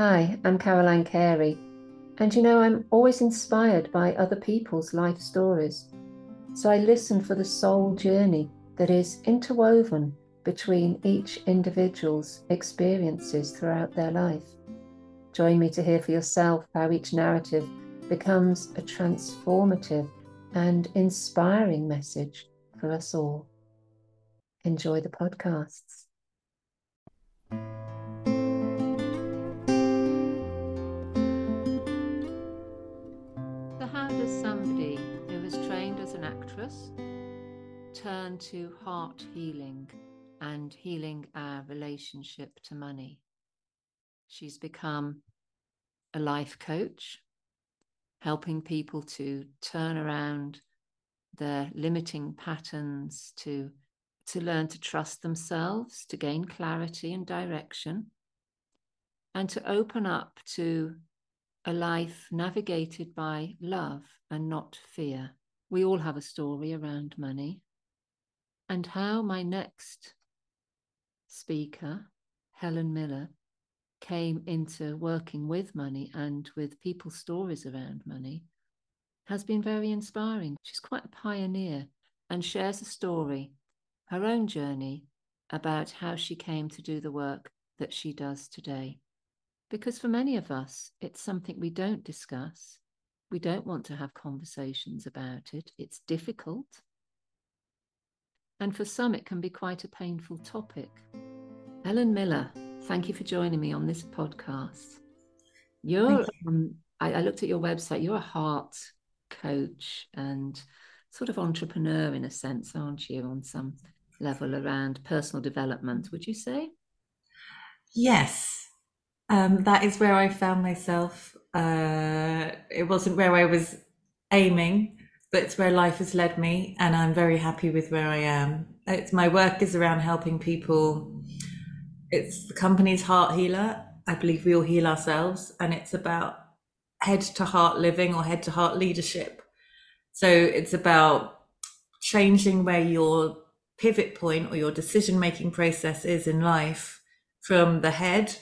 Hi, I'm Caroline Carey, and you know, I'm always inspired by other people's life stories. So I listen for the soul journey that is interwoven between each individual's experiences throughout their life. Join me to hear for yourself how each narrative becomes a transformative and inspiring message for us all. Enjoy the podcasts. Turn to heart healing and healing our relationship to money. She's become a life coach, helping people to turn around their limiting patterns, to, to learn to trust themselves, to gain clarity and direction, and to open up to a life navigated by love and not fear. We all have a story around money and how my next speaker, Helen Millar, came into working with money and with people's stories around money has been very inspiring. She's quite a pioneer and shares a story, her own journey, about how she came to do the work that she does today. Because for many of us, it's something we don't discuss. We don't want to have conversations about it. It's difficult. And for some, it can be quite a painful topic. Helen Millar, thank you for joining me on this podcast. You're, you. um, I, I looked at your website, you're a heart coach and sort of entrepreneur in a sense, aren't you, on some level around personal development, would you say? Yes. Um, that is where I found myself. Uh, it wasn't where I was aiming, but it's where life has led me and I'm very happy with where I am. It's my work is around helping people. It's the company's heart healer. I believe we all heal ourselves and it's about head to heart living or head to heart leadership. So it's about changing where your pivot point or your decision making process is in life from the head,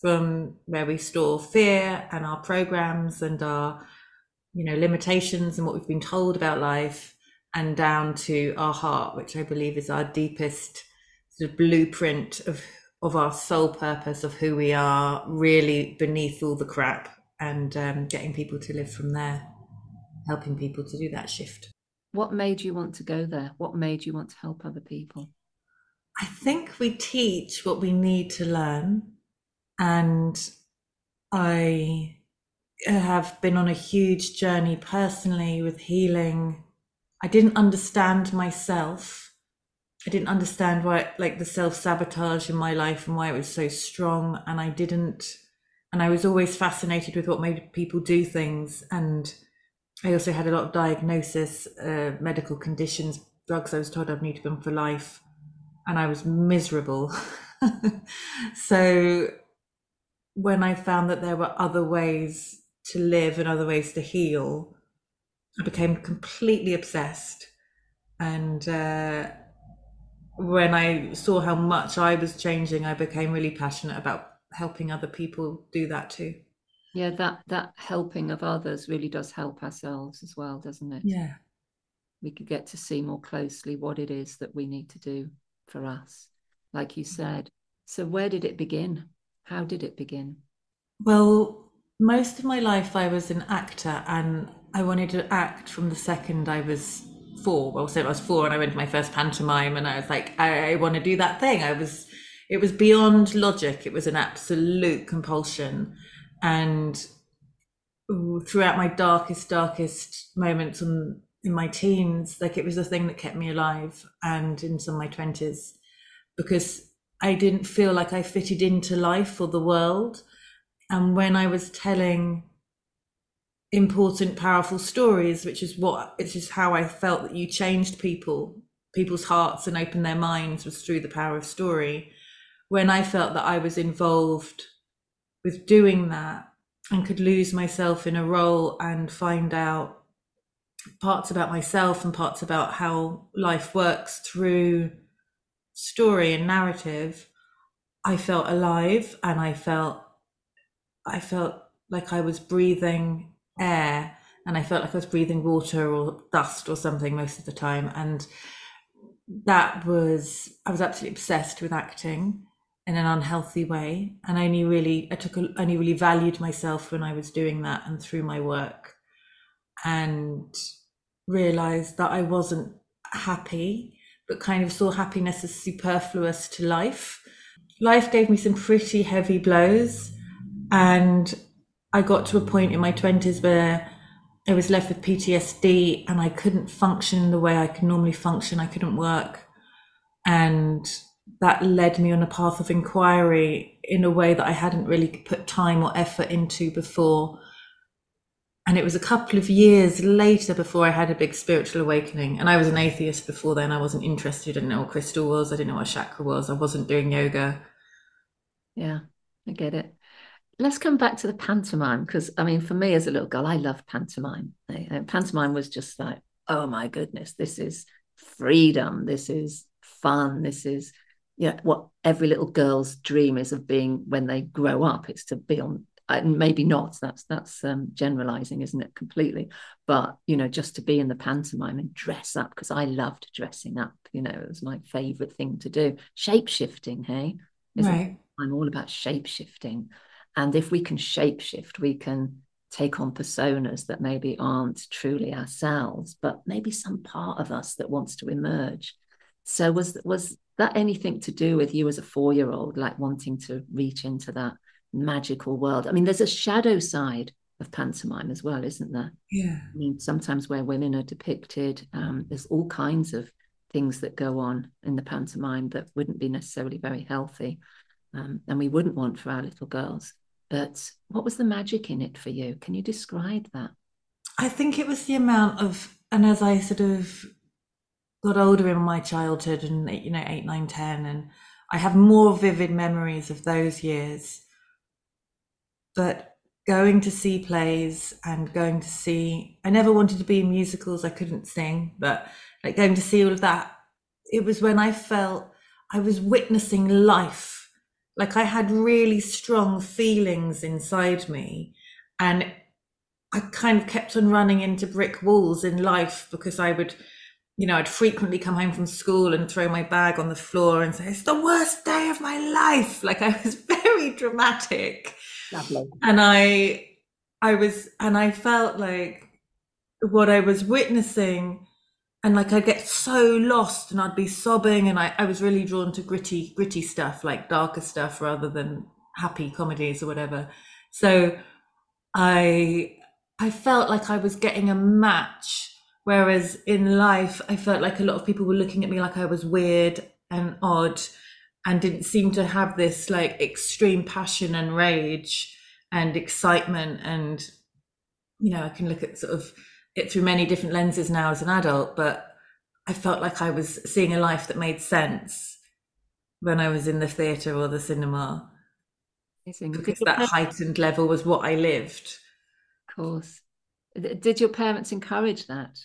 from where we store fear and our programs and our you know limitations and what we've been told about life and down to our heart which i believe is our deepest sort of blueprint of of our soul purpose of who we are really beneath all the crap and um, getting people to live from there helping people to do that shift. What made you want to go there? What made you want to help other people? I think we teach what we need to learn and i have been on a huge journey personally with healing. I didn't understand myself. I didn't understand why, like the self sabotage in my life and why it was so strong. And I didn't, and I was always fascinated with what made people do things. And I also had a lot of diagnosis, uh, medical conditions, drugs I was told I'd need them for life. And I was miserable. so when I found that there were other ways to live and other ways to heal, I became completely obsessed. And uh, when I saw how much I was changing, I became really passionate about helping other people do that too. Yeah, that that helping of others really does help ourselves as well, doesn't it? Yeah. We could get to see more closely what it is that we need to do for us, like you said. So, where did it begin? How did it begin? Well, most of my life I was an actor and I wanted to act from the second I was four. Well, so I was four and I went to my first pantomime and I was like, I, I want to do that thing. I was, it was beyond logic. It was an absolute compulsion. And throughout my darkest, darkest moments in, in my teens, like it was the thing that kept me alive and in some of my twenties because I didn't feel like I fitted into life or the world and when I was telling important, powerful stories, which is what which is how I felt that you changed people, people's hearts and opened their minds was through the power of story. When I felt that I was involved with doing that and could lose myself in a role and find out parts about myself and parts about how life works through story and narrative, I felt alive and I felt I felt like I was breathing air and I felt like I was breathing water or dust or something most of the time. And that was, I was absolutely obsessed with acting in an unhealthy way. And I only really, I took, a, only really valued myself when I was doing that and through my work and realized that I wasn't happy, but kind of saw happiness as superfluous to life. Life gave me some pretty heavy blows. And I got to a point in my 20s where I was left with PTSD and I couldn't function the way I could normally function. I couldn't work. And that led me on a path of inquiry in a way that I hadn't really put time or effort into before. And it was a couple of years later before I had a big spiritual awakening. And I was an atheist before then. I wasn't interested. I didn't know what crystal was. I didn't know what chakra was. I wasn't doing yoga. Yeah, I get it let's come back to the pantomime because I mean, for me as a little girl, I loved pantomime. pantomime was just like, oh my goodness, this is freedom, this is fun, this is yeah, what every little girl's dream is of being when they grow up. It's to be on, and maybe not. That's that's um, generalizing, isn't it? Completely, but you know, just to be in the pantomime and dress up because I loved dressing up. You know, it was my favorite thing to do. Shape shifting, hey, right? I'm all about shape shifting and if we can shapeshift, we can take on personas that maybe aren't truly ourselves, but maybe some part of us that wants to emerge. So was was that anything to do with you as a four year old, like wanting to reach into that magical world? I mean, there's a shadow side of pantomime as well, isn't there? Yeah. I mean, sometimes where women are depicted, um, there's all kinds of things that go on in the pantomime that wouldn't be necessarily very healthy. Um, and we wouldn't want for our little girls. But what was the magic in it for you? Can you describe that? I think it was the amount of, and as I sort of got older in my childhood and, you know, eight, nine, ten, and I have more vivid memories of those years. But going to see plays and going to see, I never wanted to be in musicals, I couldn't sing, but like going to see all of that, it was when I felt I was witnessing life like I had really strong feelings inside me. And I kind of kept on running into brick walls in life because I would, you know, I'd frequently come home from school and throw my bag on the floor and say, It's the worst day of my life. Like I was very dramatic. And I I was and I felt like what I was witnessing and like I'd get so lost and I'd be sobbing and I, I was really drawn to gritty, gritty stuff, like darker stuff rather than happy comedies or whatever. So I I felt like I was getting a match. Whereas in life, I felt like a lot of people were looking at me like I was weird and odd and didn't seem to have this like extreme passion and rage and excitement. And, you know, I can look at sort of it through many different lenses now as an adult, but I felt like I was seeing a life that made sense when I was in the theatre or the cinema. Amazing. Because that parents... heightened level was what I lived. Of course. Did your parents encourage that?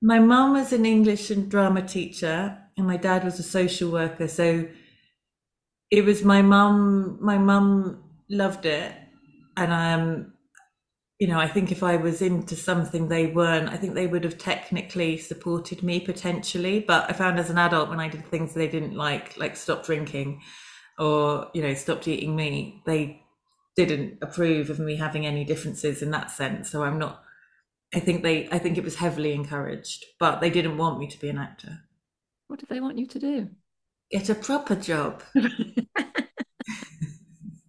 My mum was an English and drama teacher, and my dad was a social worker. So it was my mum. My mum loved it, and um, you know, I think if I was into something they weren't, I think they would have technically supported me potentially. But I found as an adult, when I did things they didn't like, like stop drinking or, you know, stopped eating meat, they didn't approve of me having any differences in that sense. So I'm not, I think they, I think it was heavily encouraged, but they didn't want me to be an actor. What did they want you to do? Get a proper job.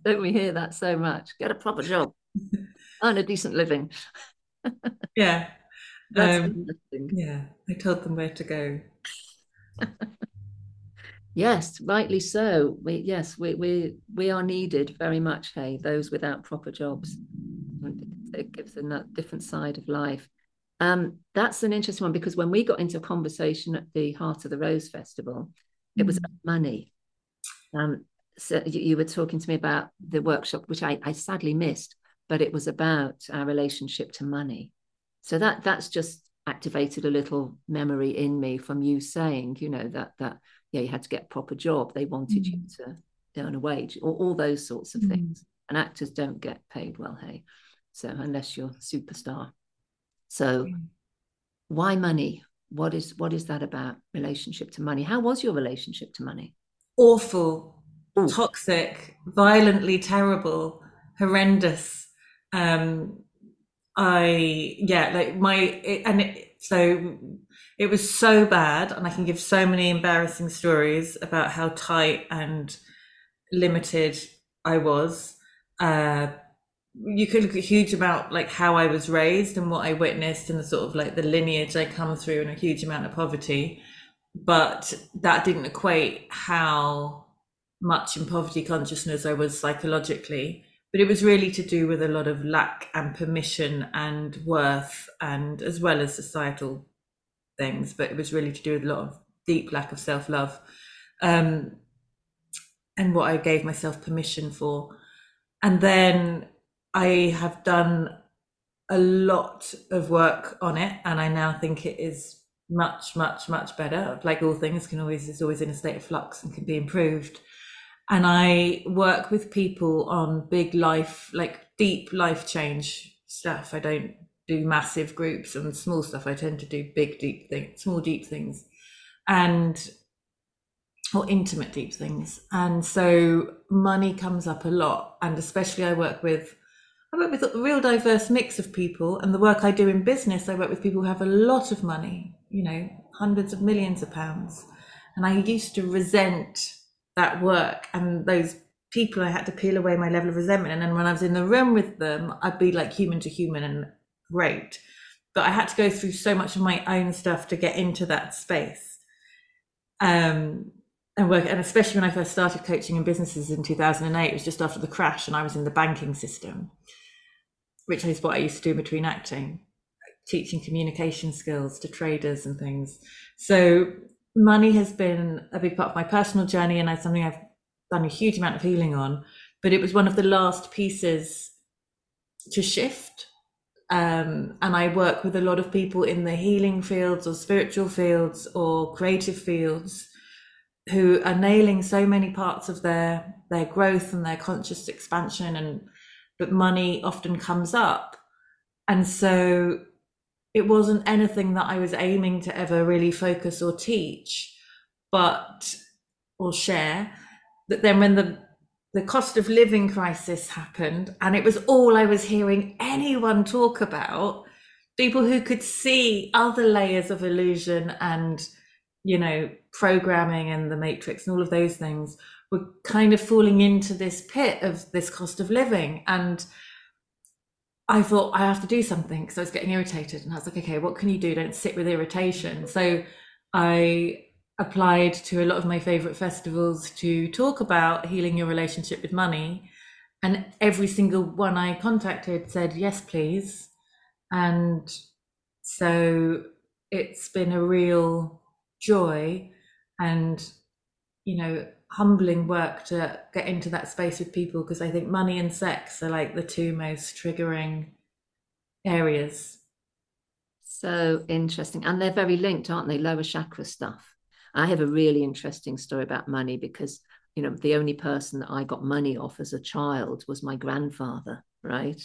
Don't we hear that so much? Get a proper job. earn a decent living. yeah. That's um. Yeah. I told them where to go. yes, rightly so. We yes, we we we are needed very much, hey, those without proper jobs. It gives them that different side of life. Um, that's an interesting one because when we got into a conversation at the Heart of the Rose Festival, it was about money. Um, so you, you, were talking to me about the workshop, which I, I sadly missed, but it was about our relationship to money. So that that's just activated a little memory in me from you saying, you know, that that yeah, you had to get a proper job. They wanted mm. you to earn a wage, or all those sorts of mm. things. and actors don't get paid well, hey. So unless you're superstar. So mm. why money? What is what is that about? Relationship to money. How was your relationship to money? Awful, Ooh. toxic, violently terrible, horrendous. Um I yeah, like my it, and it, so it was so bad, and I can give so many embarrassing stories about how tight and limited I was. Uh, you could look a huge amount like how I was raised and what I witnessed and the sort of like the lineage I come through and a huge amount of poverty. But that didn't equate how much in poverty consciousness I was psychologically. But it was really to do with a lot of lack and permission and worth and as well as societal things, but it was really to do with a lot of deep lack of self-love. Um, and what I gave myself permission for. And then I have done a lot of work on it, and I now think it is much, much, much better. Like all things, can always is always in a state of flux and can be improved. And I work with people on big life, like deep life change stuff. I don't do massive groups and small stuff. I tend to do big, deep things, small, deep things, and or intimate, deep things. And so money comes up a lot, and especially I work with I work with a real diverse mix of people, and the work I do in business, I work with people who have a lot of money, you know, hundreds of millions of pounds. And I used to resent that work and those people. I had to peel away my level of resentment. And then when I was in the room with them, I'd be like human to human and great. But I had to go through so much of my own stuff to get into that space. Um, and work, and especially when I first started coaching in businesses in 2008, it was just after the crash, and I was in the banking system, which is what I used to do between acting, teaching communication skills to traders and things. So money has been a big part of my personal journey, and it's something I've done a huge amount of healing on. But it was one of the last pieces to shift. Um, and I work with a lot of people in the healing fields or spiritual fields or creative fields who are nailing so many parts of their their growth and their conscious expansion and but money often comes up. And so it wasn't anything that i was aiming to ever really focus or teach but or share that then when the the cost of living crisis happened and it was all i was hearing anyone talk about people who could see other layers of illusion and you know, programming and the matrix and all of those things were kind of falling into this pit of this cost of living. And I thought I have to do something because I was getting irritated. And I was like, okay, what can you do? Don't sit with irritation. So I applied to a lot of my favorite festivals to talk about healing your relationship with money. And every single one I contacted said, yes, please. And so it's been a real joy and you know humbling work to get into that space with people because I think money and sex are like the two most triggering areas. So interesting. And they're very linked, aren't they? Lower chakra stuff. I have a really interesting story about money because, you know, the only person that I got money off as a child was my grandfather, right?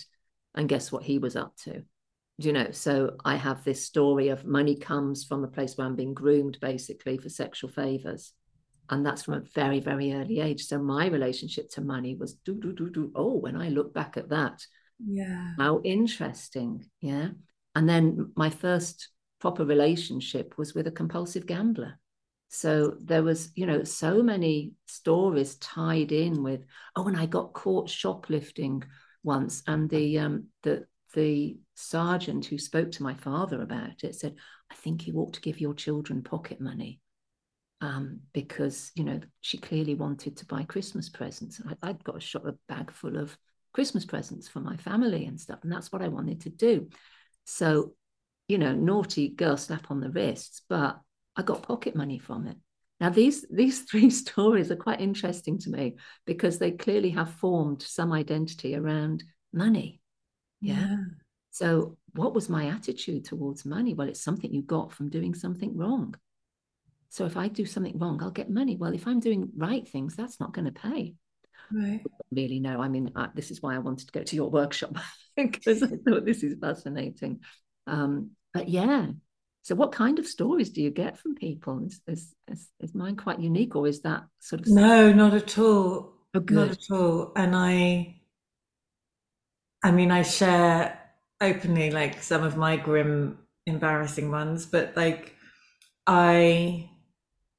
And guess what he was up to? Do you know so i have this story of money comes from a place where i'm being groomed basically for sexual favors and that's from a very very early age. So my relationship to money was do do do do. Oh when i look back at that. Yeah. How interesting. Yeah. And then my first proper relationship was with a compulsive gambler. So there was you know so many stories tied in with oh and i got caught shoplifting once. And the um the the sergeant who spoke to my father about it said, I think you ought to give your children pocket money. Um, because you know she clearly wanted to buy Christmas presents. I, would got a shot a bag full of Christmas presents for my family and stuff, and that's what I wanted to do. So, you know, naughty girl slap on the wrists, but I got pocket money from it. Now these these three stories are quite interesting to me because they clearly have formed some identity around money. yeah. yeah. So, what was my attitude towards money? Well, it's something you got from doing something wrong. So, if I do something wrong, I'll get money. Well, if I'm doing right things, that's not going to pay. Right. really no. I mean, I, this is why I wanted to go to your workshop because I thought this is fascinating. Um, but yeah, so what kind of stories do you get from people? Is, is, is, is mine quite unique or is that sort of? No, not at all. Oh. Not at all. And I, I mean, I share openly like some of my grim, embarrassing ones, but like I,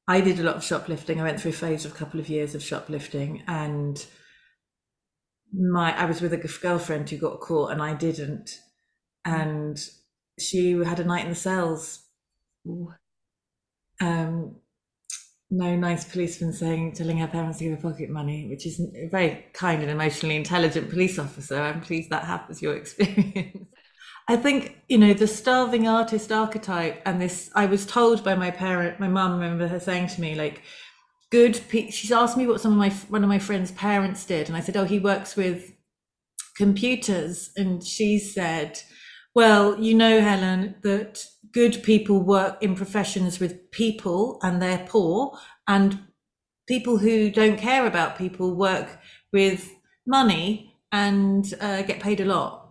I did a lot of shoplifting. I went through a phase of a couple of years of shoplifting and my I was with a girlfriend who got caught and I didn't, and she had a night in the cells. Um, no nice policeman saying telling her parents to give her pocket money, which is a very kind and emotionally intelligent police officer. I'm pleased that happens your experience. I think you know the starving artist archetype, and this. I was told by my parent, my mum. Remember her saying to me like, good pe- she's asked me what some of my one of my friends parents did and i said oh he works with computers and she said well you know helen that good people work in professions with people and they're poor and people who don't care about people work with money and uh, get paid a lot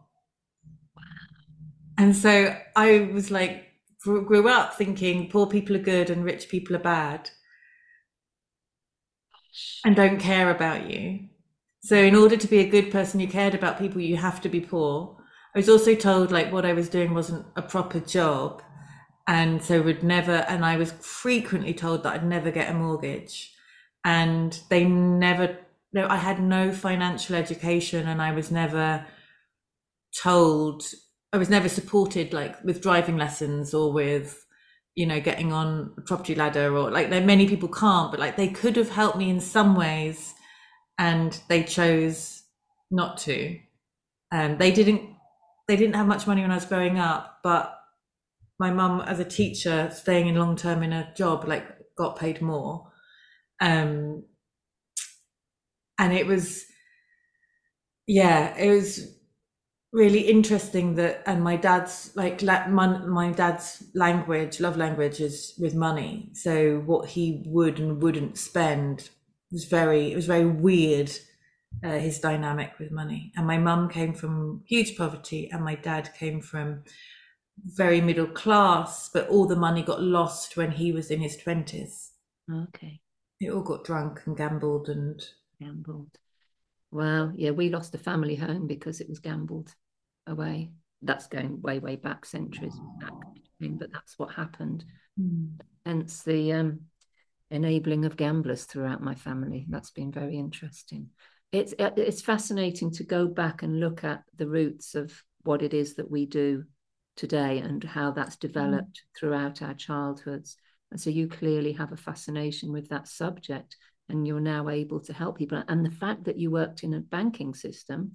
and so i was like grew up thinking poor people are good and rich people are bad and don't care about you. So, in order to be a good person who cared about people, you have to be poor. I was also told like what I was doing wasn't a proper job, and so would never. And I was frequently told that I'd never get a mortgage, and they never. No, I had no financial education, and I was never told. I was never supported like with driving lessons or with you know getting on a property ladder or like many people can't but like they could have helped me in some ways and they chose not to. And they didn't they didn't have much money when i was growing up but my mum as a teacher staying in long term in a job like got paid more. Um and it was yeah it was really interesting that and my dad's like my, my dad's language love language is with money. So what he would and wouldn't spend was very it was very weird uh, his dynamic with money. And my mum came from huge poverty and my dad came from very middle class but all the money got lost when he was in his 20s okay. It all got drunk and gambled and gambled. Wow, yeah, we lost a family home because it was gambled away. That's going way, way back centuries back, but that's what happened. Mm. Hence the um, enabling of gamblers throughout my family. That's been very interesting. It's uh, it's fascinating to go back and look at the roots of what it is that we do today and how that's hmm. developed mm. throughout our childhoods. And so you clearly have a fascination with that subject and you're now able to help people. And the fact that you worked in a banking system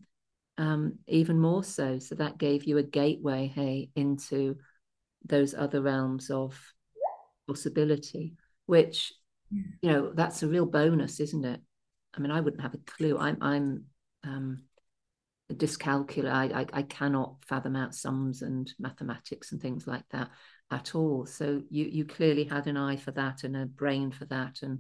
um, even more so. So that gave you a gateway, hey, into those other realms of possibility, which, yeah. you know, that's a real bonus, isn't it? I mean, I wouldn't have a clue. I'm, I'm, um, a dyscalculia. I, I, I cannot fathom out sums and mathematics and things like that at all. So you, you clearly had an eye for that and a brain for that, and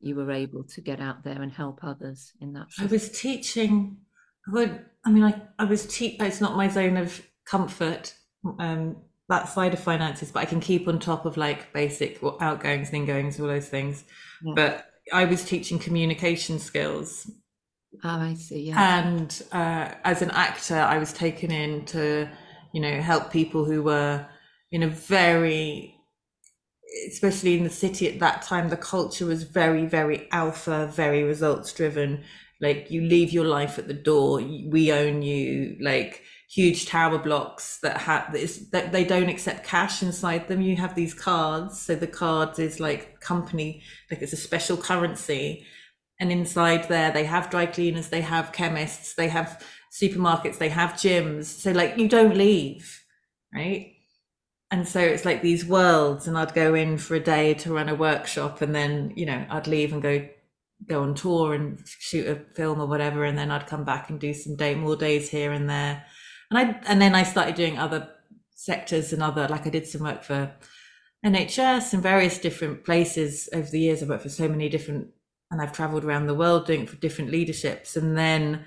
you were able to get out there and help others in that. I was teaching would I mean I, I was cheap it's not my zone of comfort um that side of finances but I can keep on top of like basic outgoings and ingoings all those things. Yeah. but I was teaching communication skills. Oh I see yeah. And uh, as an actor I was taken in to you know help people who were in a very especially in the city at that time the culture was very very alpha very results driven like you leave your life at the door we own you. Like huge tower blocks that have this that they don't accept cash inside them. You have these cards. So the card is like company like it's a special currency. And inside there they have dry cleaners they have chemists they have supermarkets they have gyms. So like you don't leave right? And so it's like these worlds and i'd go in for a day to run a workshop and then you know i'd leave and go go on tour and shoot a film or whatever and then I'd come back and do some day more days here and there. And I and then I started doing other sectors and other like I did some work for NHS and various different places over the years. I worked for so many different and I've traveled around the world doing for different leaderships. And then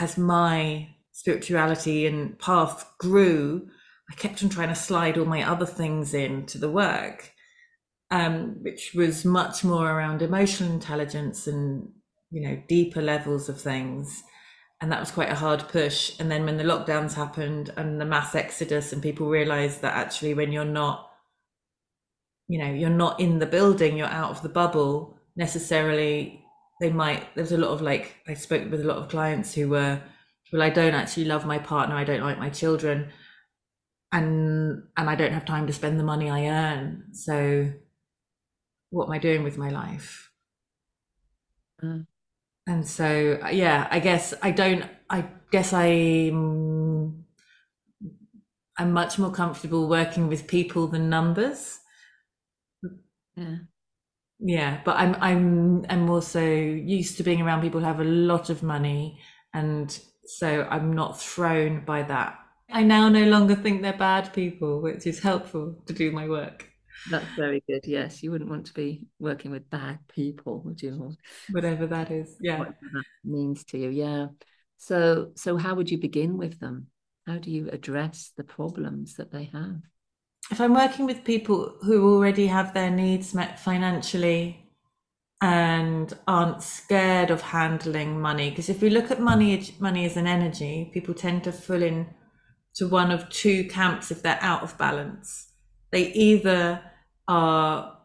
as my spirituality and path grew, I kept on trying to slide all my other things into the work, um, which was much more around emotional intelligence and you know deeper levels of things. And that was quite a hard push. And then when the lockdowns happened and the mass exodus, and people realized that actually, when you're not, you know, you're not in the building, you're out of the bubble necessarily. They might. There's a lot of like I spoke with a lot of clients who were, well, I don't actually love my partner. I don't like my children and and I don't have time to spend the money I earn. So what am I doing with my life? Mm. And so yeah, I guess I don't I guess I'm I'm much more comfortable working with people than numbers. Yeah. Yeah, but I'm I'm I'm also used to being around people who have a lot of money and so I'm not thrown by that I now no longer think they're bad people, which is helpful to do my work. That's very good. Yes, you wouldn't want to be working with bad people, would you? Whatever that is, yeah. Whatever that means to you, yeah. So, so how would you begin with them? How do you address the problems that they have? If I'm working with people who already have their needs met financially and aren't scared of handling money, because if we look at money, money as an energy, people tend to fall in to one of two camps if they're out of balance. They either are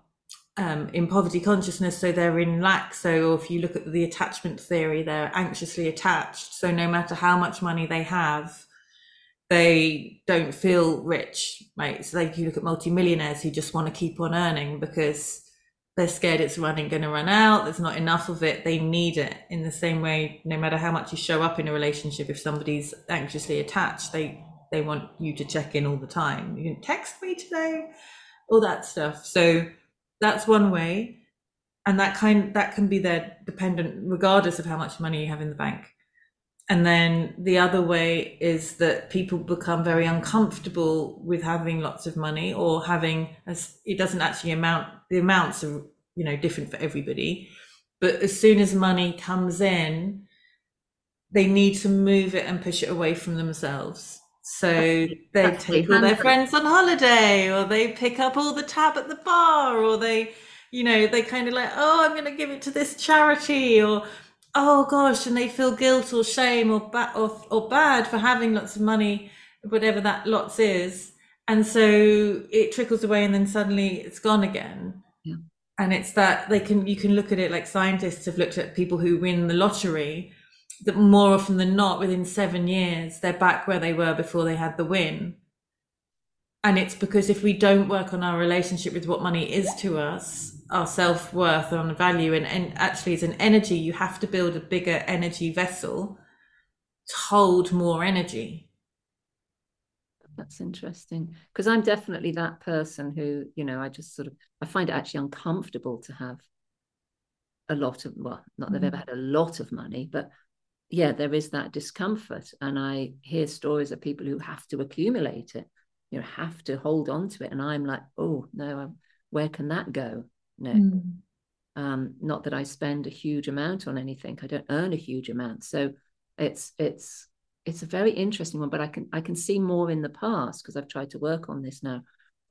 um, in poverty consciousness, so they're in lack. So, if you look at the attachment theory, they're anxiously attached. So, no matter how much money they have, they don't feel rich, right? So, like you look at multimillionaires who just want to keep on earning because they're scared it's running going to run out. There's not enough of it. They need it in the same way. No matter how much you show up in a relationship, if somebody's anxiously attached, they they want you to check in all the time. You can text me today, all that stuff. So that's one way. And that kind that can be their dependent regardless of how much money you have in the bank. And then the other way is that people become very uncomfortable with having lots of money or having as it doesn't actually amount the amounts are you know different for everybody. But as soon as money comes in, they need to move it and push it away from themselves so they take all their friends on holiday, or they pick up all the tab at the bar, or they, you know, they kind of like, oh, I'm going to give it to this charity, or oh gosh, and they feel guilt or shame or bad or, or bad for having lots of money, whatever that lots is, and so it trickles away, and then suddenly it's gone again. Yeah. And it's that they can you can look at it like scientists have looked at people who win the lottery that more often than not, within seven years, they're back where they were before they had the win. And it's because if we don't work on our relationship with what money is to us, our self worth and value, and, and actually as an energy, you have to build a bigger energy vessel to hold more energy. That's interesting because I'm definitely that person who, you know, I just sort of I find it actually uncomfortable to have a lot of well, not that I've ever mm. had a lot of money, but yeah, there is that discomfort. And I hear stories of people who have to accumulate it, you know, have to hold on to it. And I'm like, oh, no, where can that go? No. Mm. Um, not that I spend a huge amount on anything. I don't earn a huge amount. So it's it's it's a very interesting one, but I can I can see more in the past because I've tried to work on this now.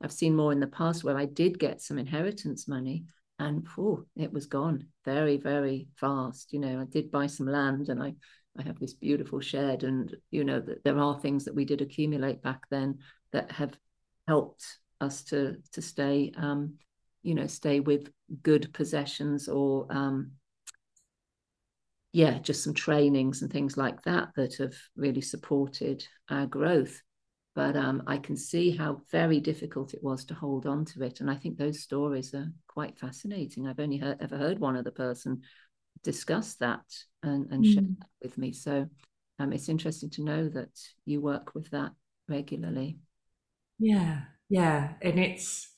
I've seen more in the past where I did get some inheritance money and oh, it was gone. Very very fast you know i did buy some land and i i have this beautiful shed and you know that there are things that we did accumulate back then that have helped us to to stay um you know stay with good possessions or um yeah just some trainings and things like that that have really supported our growth but um, I can see how very difficult it was to hold on to it. And I think those stories are quite fascinating. I've only heard, ever heard one other person discuss that and, and mm. share that with me. So um, it's interesting to know that you work with that regularly. Yeah, yeah. And it's,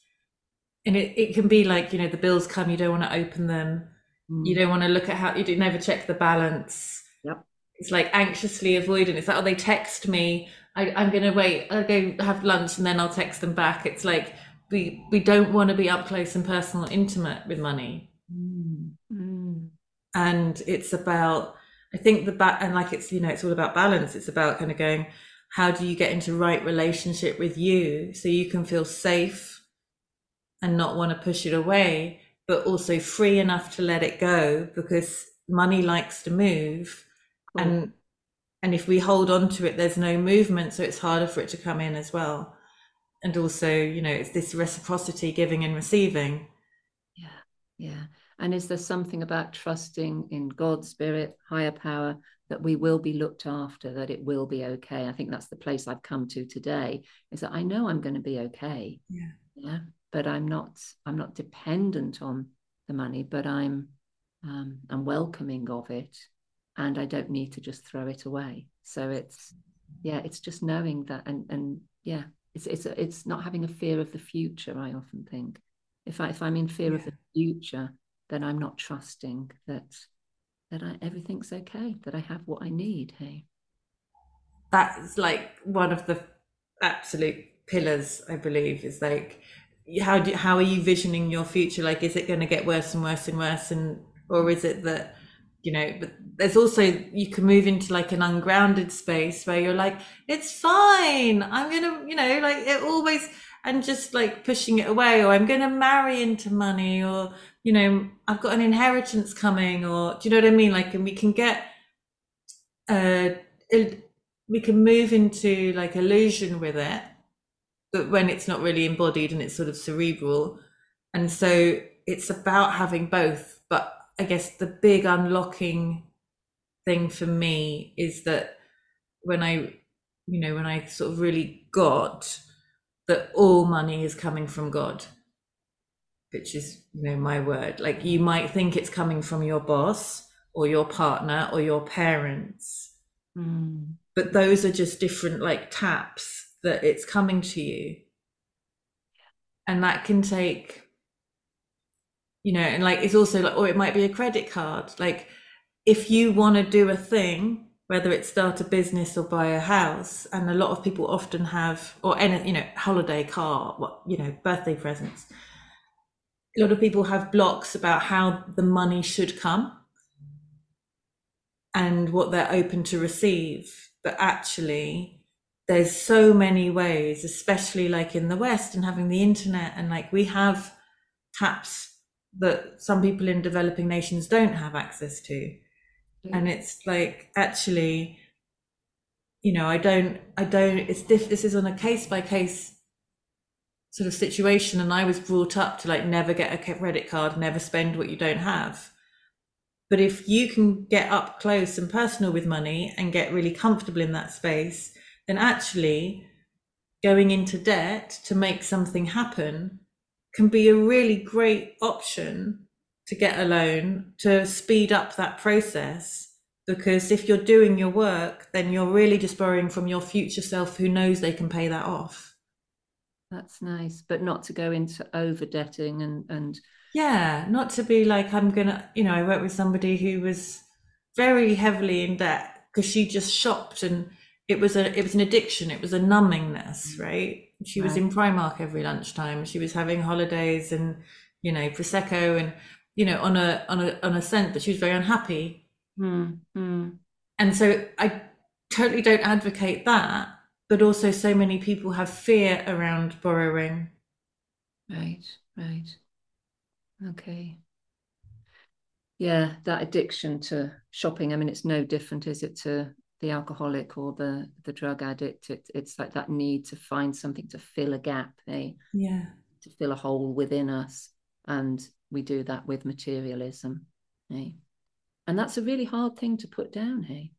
and it, it can be like, you know, the bills come, you don't want to open them. Mm. You don't want to look at how, you do never check the balance. Yep. It's like anxiously avoidant. It's like, oh, they text me I, I'm going to wait. I'll go have lunch and then I'll text them back. It's like we we don't want to be up close and personal, intimate with money. Mm, mm. and it's about i think the back and like it's you know it's all about balance it's about kind of going how do you get into right relationship with you so you can feel safe and not want to push it away but also free enough to let it go because money likes to move cool. and and if we hold on to it there's no movement so it's harder for it to come in as well. And also you know it's this reciprocity giving and receiving. Yeah yeah. And is there something about trusting in god spirit higher power that we will be looked after that it will be okay? I think that's the place i've come to today is that i know i'm going to be okay. Yeah. Yeah but i'm not i'm not dependent on the money but i'm um, i'm welcoming of it and i don't need to just throw it away. So it's yeah it's just knowing that and and yeah it's it's it's not having a fear of the future i often think. If i if i'm in fear yeah. of the future then i'm not trusting that that I, everything's okay that i have what i need hey. That's like one of the absolute pillars i believe is like how do how are you visioning your future? Like is it going to get worse and worse and worse and or is it that you know but there's also you can move into like an ungrounded space where you're like it's fine. I'm gonna you know like it always and just like pushing it away or i'm gonna marry into money or you know i've got an inheritance coming or do you know what i mean? Like and we can get uh it, we can move into like illusion with it but when it's not really embodied and it's sort of cerebral. And so it's about having both but I guess the big unlocking thing for me is that when I, you know, when I sort of really got that all money is coming from God, which is, you know, my word. Like you might think it's coming from your boss or your partner or your parents, mm. but those are just different like taps that it's coming to you. And that can take you know and like it's also like or it might be a credit card. Like if you want to do a thing whether it's start a business or buy a house and a lot of people often have or any you know holiday car what you know birthday presents a lot of people have blocks about how the money should come and what they're open to receive. But actually there's so many ways especially like in the west and having the internet and like we have taps that some people in developing nations don't have access to. Mm. And it's like actually, you know, I don't, I don't, it's diff, this is on a case by case sort of situation. And I was brought up to like never get a credit card, never spend what you don't have. But if you can get up close and personal with money and get really comfortable in that space, then actually going into debt to make something happen can be a really great option to get a loan to speed up that process. Because if you're doing your work, then you're really just borrowing from your future self who knows they can pay that off. That's nice, but not to go into over debting and and yeah, not to be like I'm gonna. You know, I worked with somebody who was very heavily in debt because she just shopped and it was a it was an addiction. It was a numbingness, mm. right? She was in Primark every lunchtime. She was having holidays and you know prosecco and you know on a on a on a scent, but she was very unhappy. Mm, mm. And so I totally don't advocate that, but also so many people have fear around borrowing. Right, right. Okay. Yeah, that addiction to shopping. I mean, it's no different, is it, to the alcoholic or the the drug addict it, it's like that need to find something to fill a gap eh? yeah to fill a hole within us and we do that with materialism eh? and that's a really hard thing to put down hey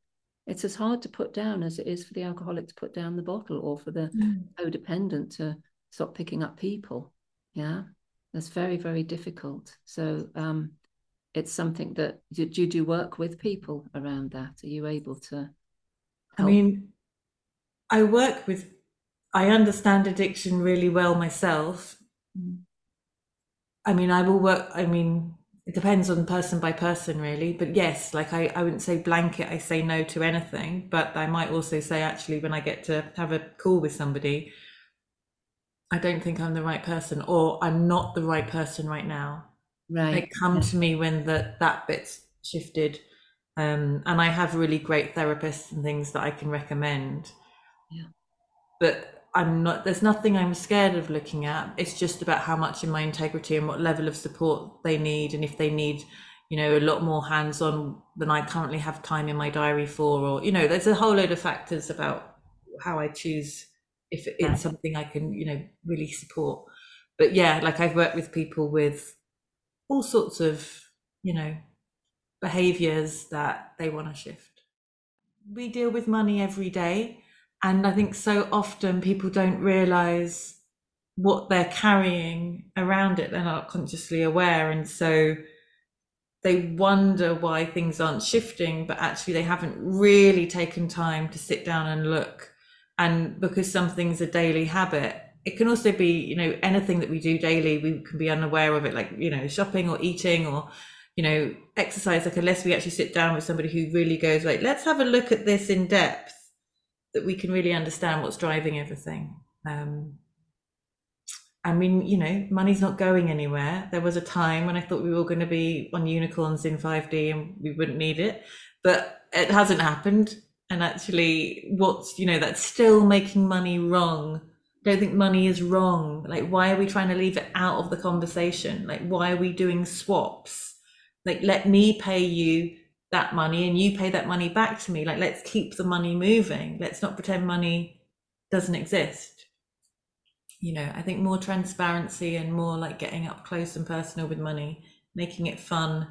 it's as hard to put down as it is for the alcoholic to put down the bottle or for the mm. codependent to stop picking up people yeah that's very very difficult so um it's something that do, do you do work with people around that are you able to I mean, I work with, I understand addiction really well myself. Mm. I mean, I will work, I mean, it depends on person by person, really. But yes, like I, I wouldn't say blanket, I say no to anything. But I might also say, actually, when I get to have a call with somebody, I don't think I'm the right person or I'm not the right person right now. Right. They come to me when the, that bit's shifted. Um, and I have really great therapists and things that I can recommend. Yeah. But I'm not, there's nothing I'm scared of looking at. It's just about how much in my integrity and what level of support they need. And if they need, you know, a lot more hands on than I currently have time in my diary for, or, you know, there's a whole load of factors about how I choose if it's something I can, you know, really support. But yeah, like I've worked with people with all sorts of, you know, behaviors that they want to shift. We deal with money every day. And I think so often people don't realize what they're carrying around it. They're not consciously aware. And so they wonder why things aren't shifting, but actually they haven't really taken time to sit down and look. And because something's a daily habit, it can also be, you know, anything that we do daily, we can be unaware of it, like, you know, shopping or eating or, you know, exercise. Like, unless we actually sit down with somebody who really goes, like, let's have a look at this in depth, that we can really understand what's driving everything. Um, I mean, you know, money's not going anywhere. There was a time when I thought we were going to be on unicorns in 5D and we wouldn't need it, but it hasn't happened. And actually, what's, you know, that's still making money wrong. I don't think money is wrong. Like, why are we trying to leave it out of the conversation? Like, why are we doing swaps? Like, let me pay you that money and you pay that money back to me. Like, let's keep the money moving. Let's not pretend money doesn't exist. You know i think more transparency and more like getting up close and personal with money making it fun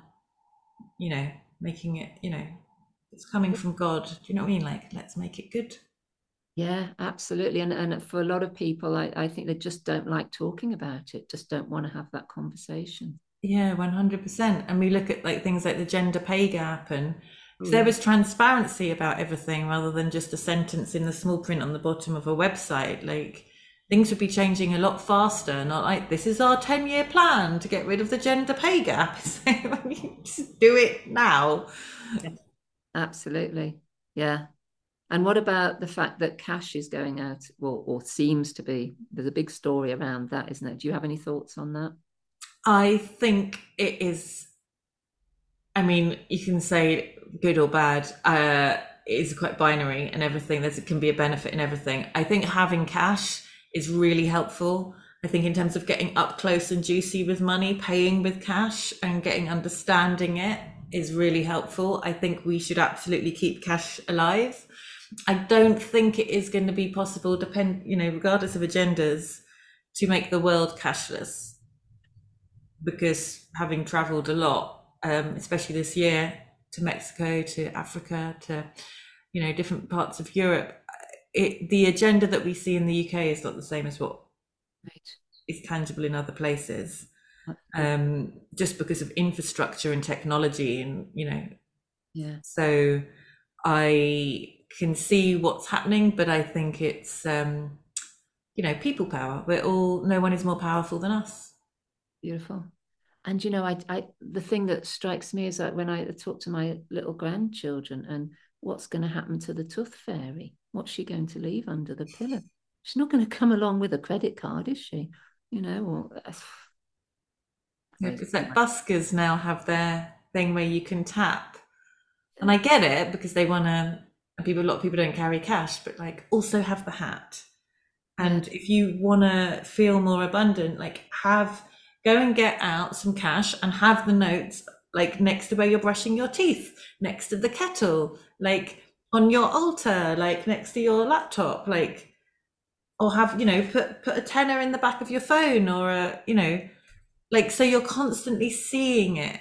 you know making it you know it's coming from god. Do you know what i mean? Like let's make it good. Yeah absolutely. And and for a lot of people i, I think they just don't like talking about it just don't want to have that conversation yeah 100% and we look at like things like the gender pay gap and mm. there was transparency about everything rather than just a sentence in the small print on the bottom of a website like things would be changing a lot faster. Not like this is our 10 year plan to get rid of the gender pay gap. just do it now. Absolutely. Yeah. And what about the fact that cash is going out, well, or seems to be? There's a big story around that, isn't it? Do you have any thoughts on that? I think it is. I mean, you can say good or bad. Uh, it is quite binary and everything. There's it can be a benefit in everything. I think having cash is really helpful. I think in terms of getting up close and juicy with money, paying with cash and getting understanding it is really helpful. I think we should absolutely keep cash alive. I don't think it is going to be possible, depend, you know, regardless of agendas, to make the world cashless. Because having traveled a lot, um, especially this year to Mexico, to Africa, to, you know, different parts of Europe, it, the agenda that we see in the UK is not the same as what right. is tangible in other places. Um, just because of infrastructure and technology, and you know, yeah. So I can see what's happening, but I think it's um, you know, people power. We're all no one is more powerful than us. Beautiful. And you know, I, I the thing that strikes me is that when I talk to my little grandchildren and what's going to happen to the tooth fairy? What's she going to leave under the pillow? She's not going to come along with a credit card, is she? You know, or uh, yeah, because like buskers now have their thing where you can tap, and I get it because they want to. People, a lot of people don't carry cash, but like also have the hat. And if you want to feel more abundant, like have go and get out some cash and have the notes like next to where you're brushing your teeth, next to the kettle, like on your altar, like next to your laptop, like or have, you know, put put a tenner in the back of your phone or a, you know, like so you're constantly seeing it.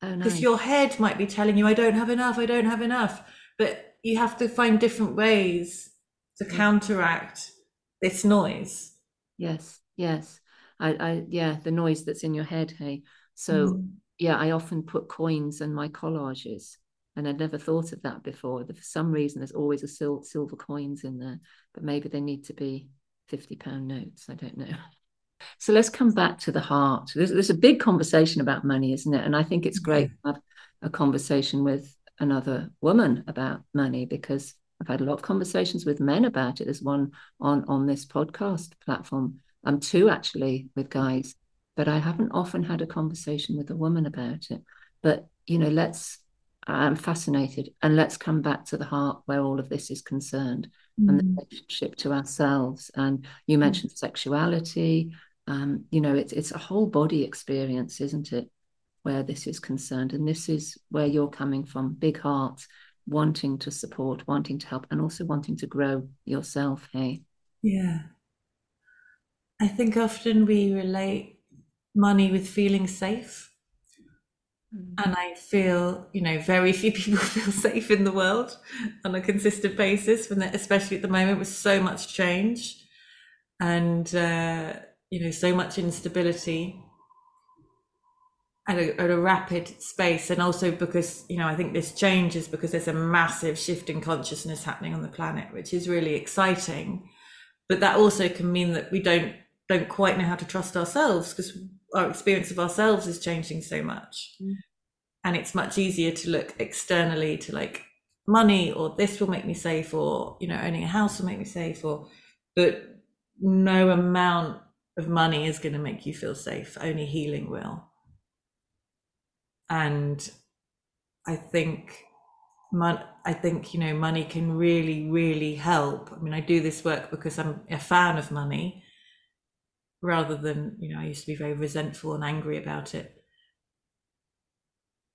Because oh, nice. your head might be telling you, I don't have enough, I don't have enough. But you have to find different ways to counteract this noise. Yes, yes. I, I yeah, the noise that's in your head, hey. So mm yeah, I often put coins in my collages, and I'd never thought of that before. For some reason, there's always a sil- silver coins in there, but maybe they need to be fifty pound notes. I don't know. So let's come back to the heart. There's, there's a big conversation about money, isn't it? And I think it's great to have a conversation with another woman about money because I've had a lot of conversations with men about it. There's one on on this podcast platform. I'm um, two actually with guys but I haven't often had a conversation with a woman about it. But you know, let's, I'm fascinated, and let's come back to the heart where all of this is concerned mm. and the mm. relationship to ourselves. And you mm. mentioned mm. sexuality. Um, you know, it's it's a whole body experience, isn't it? Where this is concerned, and this is where you're coming from. Big heart, wanting to support, wanting to help, and also wanting to grow yourself. Hey, yeah. I think often we relate money with feeling safe Mm. And I feel, you know, very few people feel safe in the world on a consistent basis, when especially at the moment with so much change and, uh, you know, so much instability at a, at a rapid space. And also because, you know, I think this change is because there's a massive shift in consciousness happening on the planet, which is really exciting. But that also can mean that we don't don't quite know how to trust ourselves because our experience of ourselves is changing so much. Mm. And it's much easier to look externally to like money or this will make me safe or, you know, owning a house will make me safe or, but no amount of money is going to make you feel safe. Only healing will. And I think mon- I think you know money can really really help. I mean, I do this work because I'm a fan of money, rather than you know i used to be very resentful and angry about it.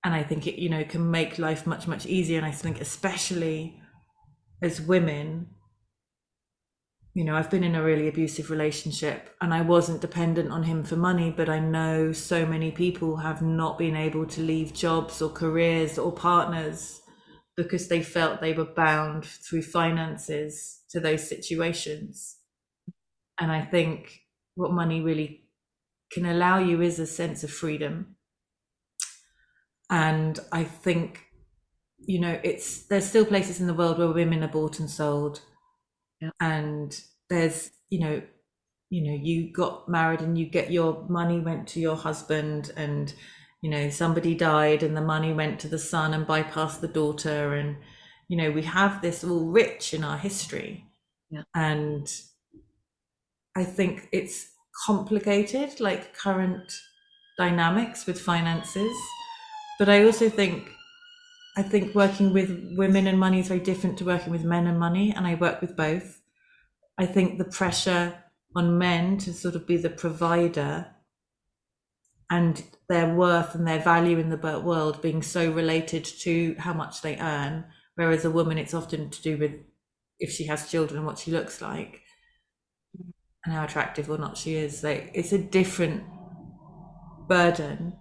And i think it you know can make life much much easier. And i think especially as women you know i've been in a really abusive relationship and i wasn't dependent on him for money but i know so many people have not been able to leave jobs or careers or partners because they felt they were bound through finances to those situations. And i think what money really can allow you is a sense of freedom. And I think, you know, it's there's still places in the world where women are bought and sold. Yeah. And there's, you know, you know, you got married and you get your money went to your husband and you know somebody died and the money went to the son and bypassed the daughter and you know we have this all rich in our history yeah. and I think it's complicated, like current dynamics with finances. But I also think I think working with women and money is very different to working with men and money, and I work with both. I think the pressure on men to sort of be the provider and their worth and their value in the world being so related to how much they earn, whereas a woman, it's often to do with if she has children, and what she looks like and how attractive or not she is like it's a different burden.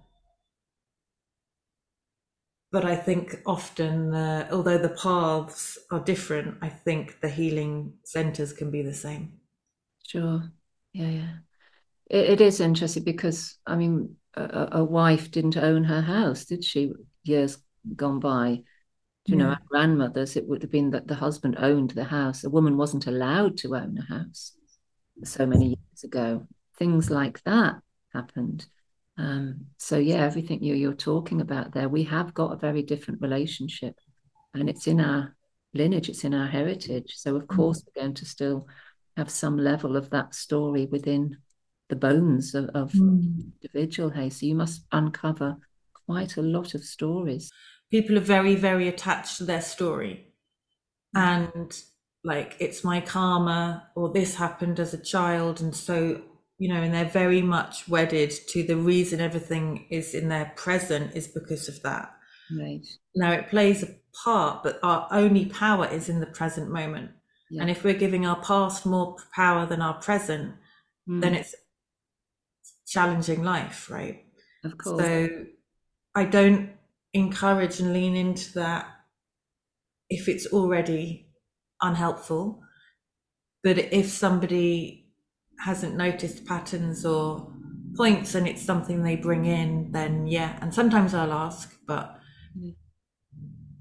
But i think often uh, although the paths are different i think the healing centers can be the same. Sure. Yeah yeah. It, it is interesting because i mean a, a, wife didn't own her house did she years gone by? Do you know our grandmothers it would have been that the husband owned the house. A woman wasn't allowed to own a house so many years ago. Things like that happened. Um, so yeah, everything you, you're talking about there, we have got a very different relationship, and it's in our lineage, it's in our heritage. So of mm. course, we're going to still have some level of that story within the bones of, of mm. individual. Hey, so you must uncover quite a lot of stories. People are very, very attached to their story, mm. and like it's my karma or this happened as a child and so you know and they're very much wedded to the reason everything is in their present is because of that. Right. Now it plays a part but our only power is in the present moment. Yeah. and if we're giving our past more power than our present mm. then it's challenging life right? Of course. So i don't encourage and lean into that if it's already unhelpful. But if somebody hasn't noticed patterns or points and it's something they bring in, then yeah. And sometimes I'll ask, but mm.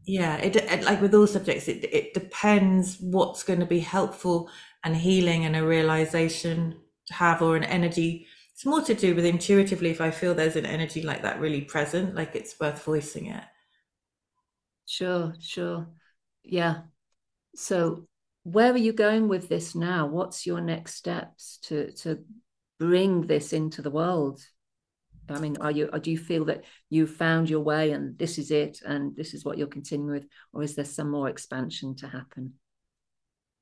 yeah, it, it like with all subjects, it it depends what's going to be helpful and healing and a realization to have or an energy. It's more to do with intuitively if I feel there's an energy like that really present, like it's worth voicing it. Sure, sure. Yeah, so where are you going with this now? What's your next steps to to bring this into the world? I mean, are you, do you feel that you found your way and this is it and this is what you're continuing with, or is there some more expansion to happen?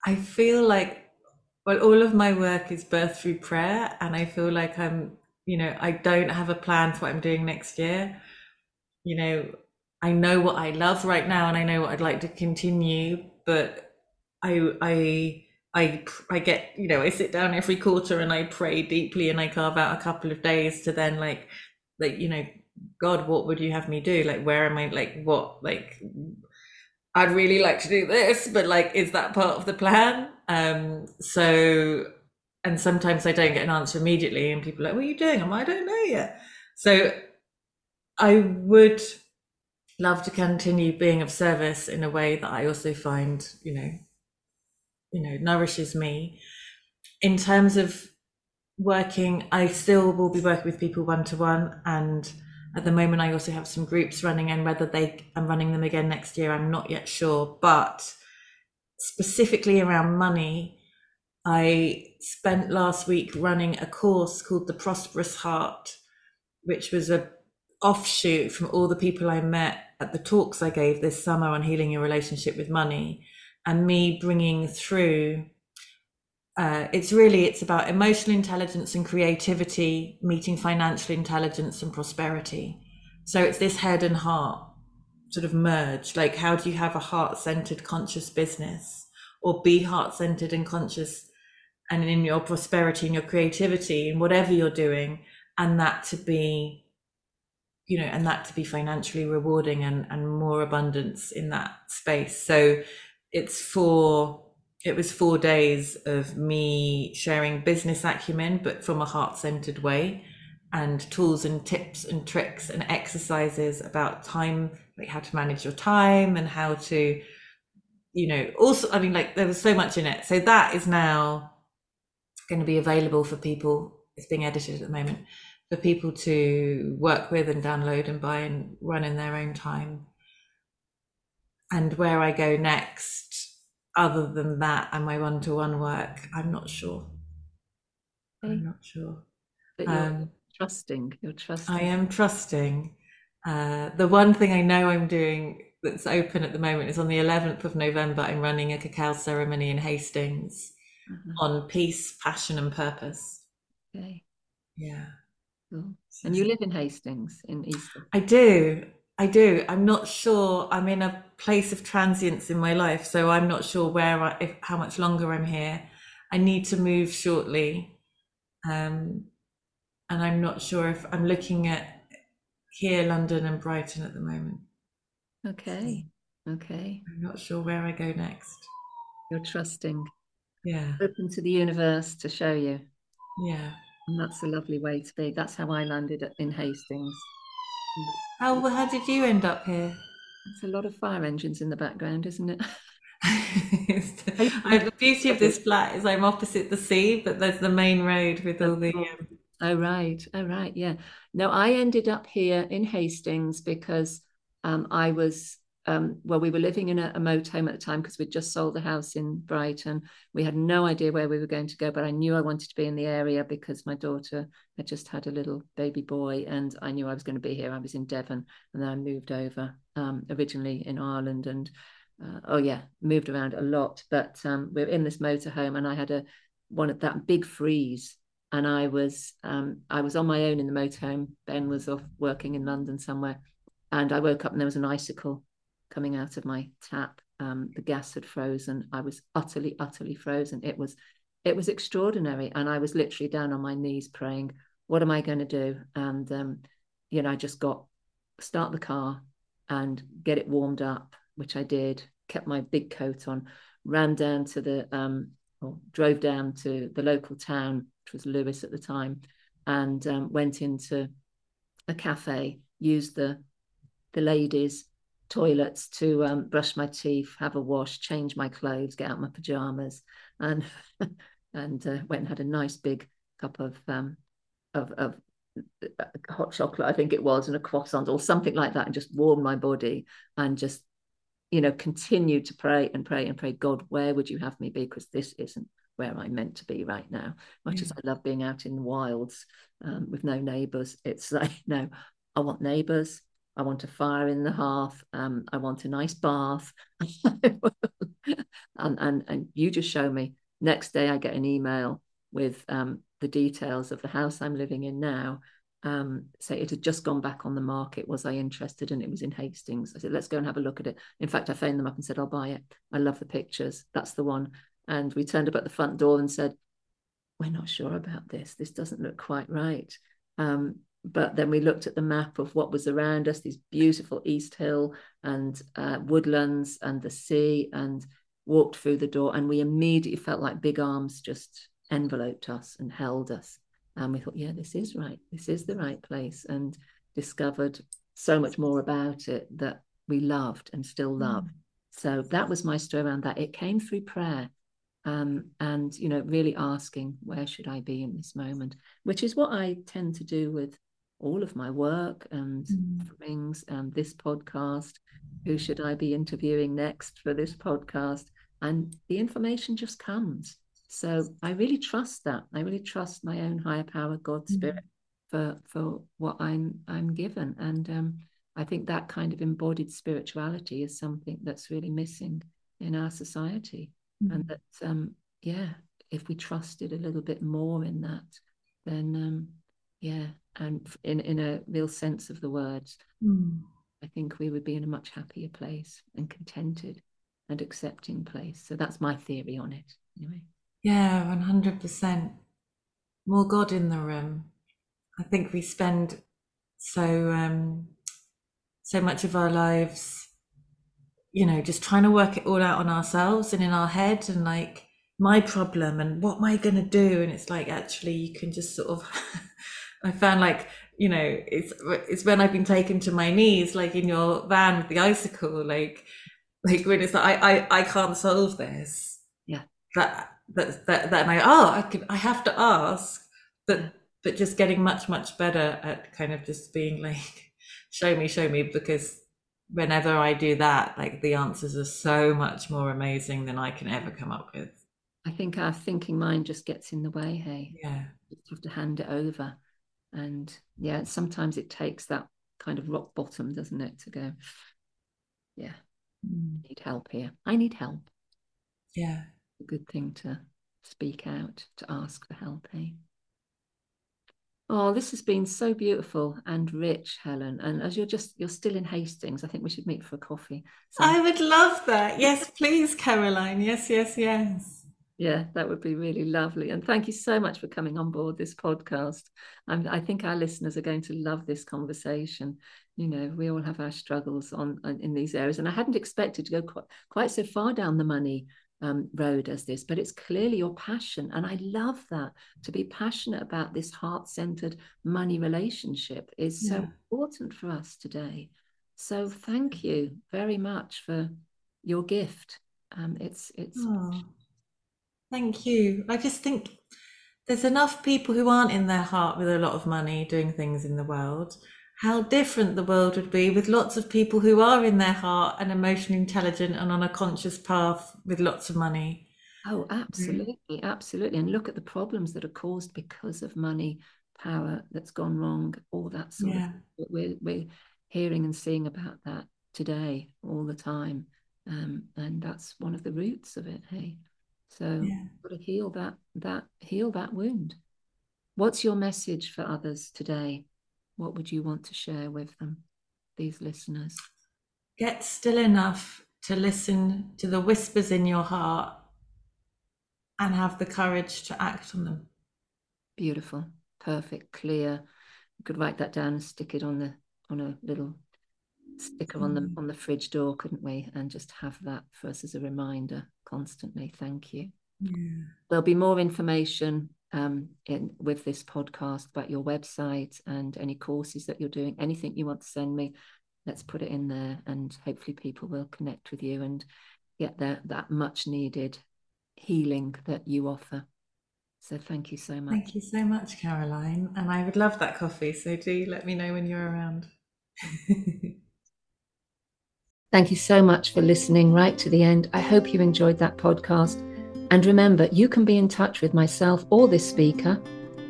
I feel like, well, all of my work is birth through prayer, and I feel like I'm, you know, I don't have a plan for what I'm doing next year. You know, I know what I love right now, and I know what I'd like to continue, but I, I, I I get you know I sit down every quarter and I pray deeply and I carve out a couple of days to then like like you know God what would you have me do? Like where am I like what like I'd really like to do this but like is that part of the plan? Um so and sometimes I don't get an answer immediately and people are like what are you doing? I'm like, I don't know yet. So I would love to continue being of service in a way that I also find you know you know nourishes me. In terms of working i still will be working with people one to one and at the moment i also have some groups running and whether they i'm running them again next year i'm not yet sure but specifically around money i spent last week running a course called the prosperous heart which was a offshoot from all the people i met at the talks i gave this summer on healing your relationship with money and me bringing through uh, it's really it's about emotional intelligence and creativity meeting financial intelligence and prosperity. So it's this head and heart sort of merge like how do you have a heart-centered conscious business or be heart-centered and conscious and in your prosperity and your creativity and whatever you're doing and that to be you know and that to be financially rewarding and and more abundance in that space. So it's for it was four days of me sharing business acumen but from a heart-centered way and tools and tips and tricks and exercises about time like how to manage your time and how to you know also i mean like there was so much in it. So that is now going to be available for people it's being edited at the moment for people to work with and download and buy and run in their own time. And where I go next, other than that and my one to one work, I'm not sure. Okay. I'm not sure. But you're um, trusting. You're trusting. I am trusting. Uh, the one thing I know I'm doing that's open at the moment is on the 11th of November. I'm running a cacao ceremony in Hastings uh-huh. on peace, passion, and purpose. Okay. Yeah. Cool. And you live in Hastings in East. I do. I do. I'm not sure. I'm in a place of transience in my life, so I'm not sure where I, if, how much longer I'm here. I need to move shortly, um, and I'm not sure if I'm looking at here, London, and Brighton at the moment. Okay. Okay. I'm not sure where I go next. You're trusting. Yeah. Open to the universe to show you. Yeah. And that's a lovely way to be. That's how I landed in Hastings. How how did you end up here? It's a lot of fire engines in the background, isn't it? the beauty of this flat is I'm opposite the sea, but there's the main road with all the. Um... Oh right, oh right, yeah. No, I ended up here in Hastings because um, I was um, well, we were living in a, a motorhome at the time because we'd just sold the house in Brighton. We had no idea where we were going to go, but I knew I wanted to be in the area because my daughter had just had a little baby boy, and I knew I was going to be here. I was in Devon, and then I moved over um, originally in Ireland, and uh, oh yeah, moved around a lot. But um, we are in this motorhome, and I had a one of that big freeze, and I was um, I was on my own in the motorhome. Ben was off working in London somewhere, and I woke up and there was an icicle coming out of my tap. Um, the gas had frozen. I was utterly, utterly frozen. It was, it was extraordinary, and I was literally down on my knees praying, "What am I going to do?" And um, you know, I just got start the car and get it warmed up, which I did. Kept my big coat on, ran down to the, um, or drove down to the local town, which was Lewes at the time, and um, went into a cafe, used the the ladies toilets to um, brush my teeth, have a wash, change my clothes, get out my pajamas, and and uh, went and had a nice big cup of um, of, of uh, hot chocolate, I think it was, and a croissant or something like that, and just warmed my body and just you know, continued to pray and pray and pray, God, where would you have me be? Because this isn't where I'm meant to be right now. Much as I love being out in the wilds um, with no neighbours, it's like, no, I want neighbours. I want a fire in the hearth. Um, I want a nice bath. and, and, and you just show me. Next day, I get an email with um, the details of the house I'm living in now. Um, say it had just gone back on the market. Was I interested? And it was in Hastings. I said, let's go and have a look at it. In fact, I phoned them up and said, I'll buy it. I love the pictures. That's the one. And we turned up at the front door and said, we're not sure about this. This doesn't look quite right. Um, but then we looked at the map of what was around us these beautiful east hill and uh, woodlands and the sea and walked through the door and we immediately felt like big arms just enveloped us and held us. And we thought yeah this is right. This is the right place and discovered so much more about it that we loved and still love. Mm. so that was my story around that. It came through prayer um, and you know really asking where should i be in this moment? Which is what i tend to do with all of my work and mm. things and this podcast who should i be interviewing next for this podcast and the information just comes so i really trust that i really trust my own higher power god mm. spirit mm. for for what i'm i'm given and um, i think that kind of embodied spirituality is something that's really missing in our society mm. and that um yeah if we trusted a little bit more in that then um yeah and in in a real sense of the words mm. i think we would be in a much happier place and contented and accepting place. So that's my theory on it anyway. Yeah 100% more god in the room. I think we spend so um so much of our lives you know just trying to work it all out on ourselves and in our head and like my problem and what am i going to do? And it's like actually you can just sort of I found like you know it's it's when I've been taken to my knees, like in your van with the icicle, like like when it's like I I, I can't solve this. Yeah. That that that that I oh I can I have to ask, but but just getting much much better at kind of just being like show me show me because whenever I do that, like the answers are so much more amazing than I can ever come up with. I think our thinking mind just gets in the way. Hey, yeah, you have to hand it over and yeah sometimes it takes that kind of rock bottom doesn't it to go yeah mm. need help here. I need help. Yeah. A good thing to speak out to ask for help eh? Oh this has been so beautiful and rich helen. And as you're just you're still in hastings i think we should meet for a coffee. So- i would love that. Yes please caroline. Yes yes yes yeah, that would be really lovely. And thank you so much for coming on board this podcast. I'm, I think our listeners are going to love this conversation. You know, we all have our struggles on, on in these areas, and I hadn't expected to go quite, quite so far down the money um, road as this, but it's clearly your passion, and I love that. To be passionate about this heart-centered money relationship is so important for us today. So thank you very much for your gift. Um, it's it's. Oh Thank you. I just think there's enough people who aren't in their heart with a lot of money doing things in the world. How different the world would be with lots of people who are in their heart and emotionally intelligent and on a conscious path with lots of money. Oh, absolutely, mm. absolutely. And look at the problems that are caused because of money, power that's gone wrong, all that sort yeah. of. We're we're hearing and seeing about that today all the time, um, and that's one of the roots of it. Hey. So yeah. got to heal that that heal that wound. What's your message for others today? What would you want to share with them, these listeners? Get still enough to listen to the whispers in your heart and have the courage to act on them. Beautiful, perfect, clear. You could write that down and stick it on the on a little sticker on the mm. on the fridge door, couldn't we? And just have that for us as a reminder constantly. Thank you. Yeah. There'll be more information um, in with this podcast about your website and any courses that you're doing. Anything you want to send me, let's put it in there, and hopefully people will connect with you and get that that much needed healing that you offer. So thank you so much. Thank you so much, Caroline. And I would love that coffee. So do let me know when you're around. Thank you so much for listening right to the end. I hope you enjoyed that podcast. And remember, you can be in touch with myself or this speaker.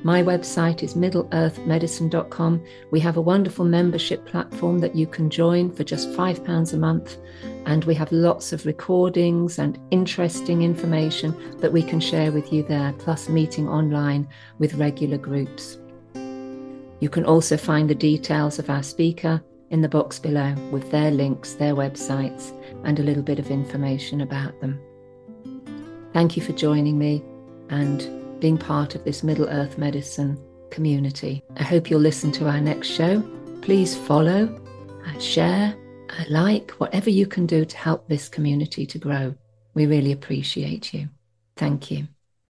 My website is middleearthmedicine.com. We have a wonderful membership platform that you can join for just £5 a month. And we have lots of recordings and interesting information that we can share with you there, plus meeting online with regular groups. You can also find the details of our speaker in the box below with their links, their websites, and a little bit of information about them. Thank you for joining me and being part of this Middle Earth Medicine community. I hope you'll listen to our next show. Please follow, uh, share, uh, like, whatever you can do to help this community to grow. We really appreciate you. Thank you.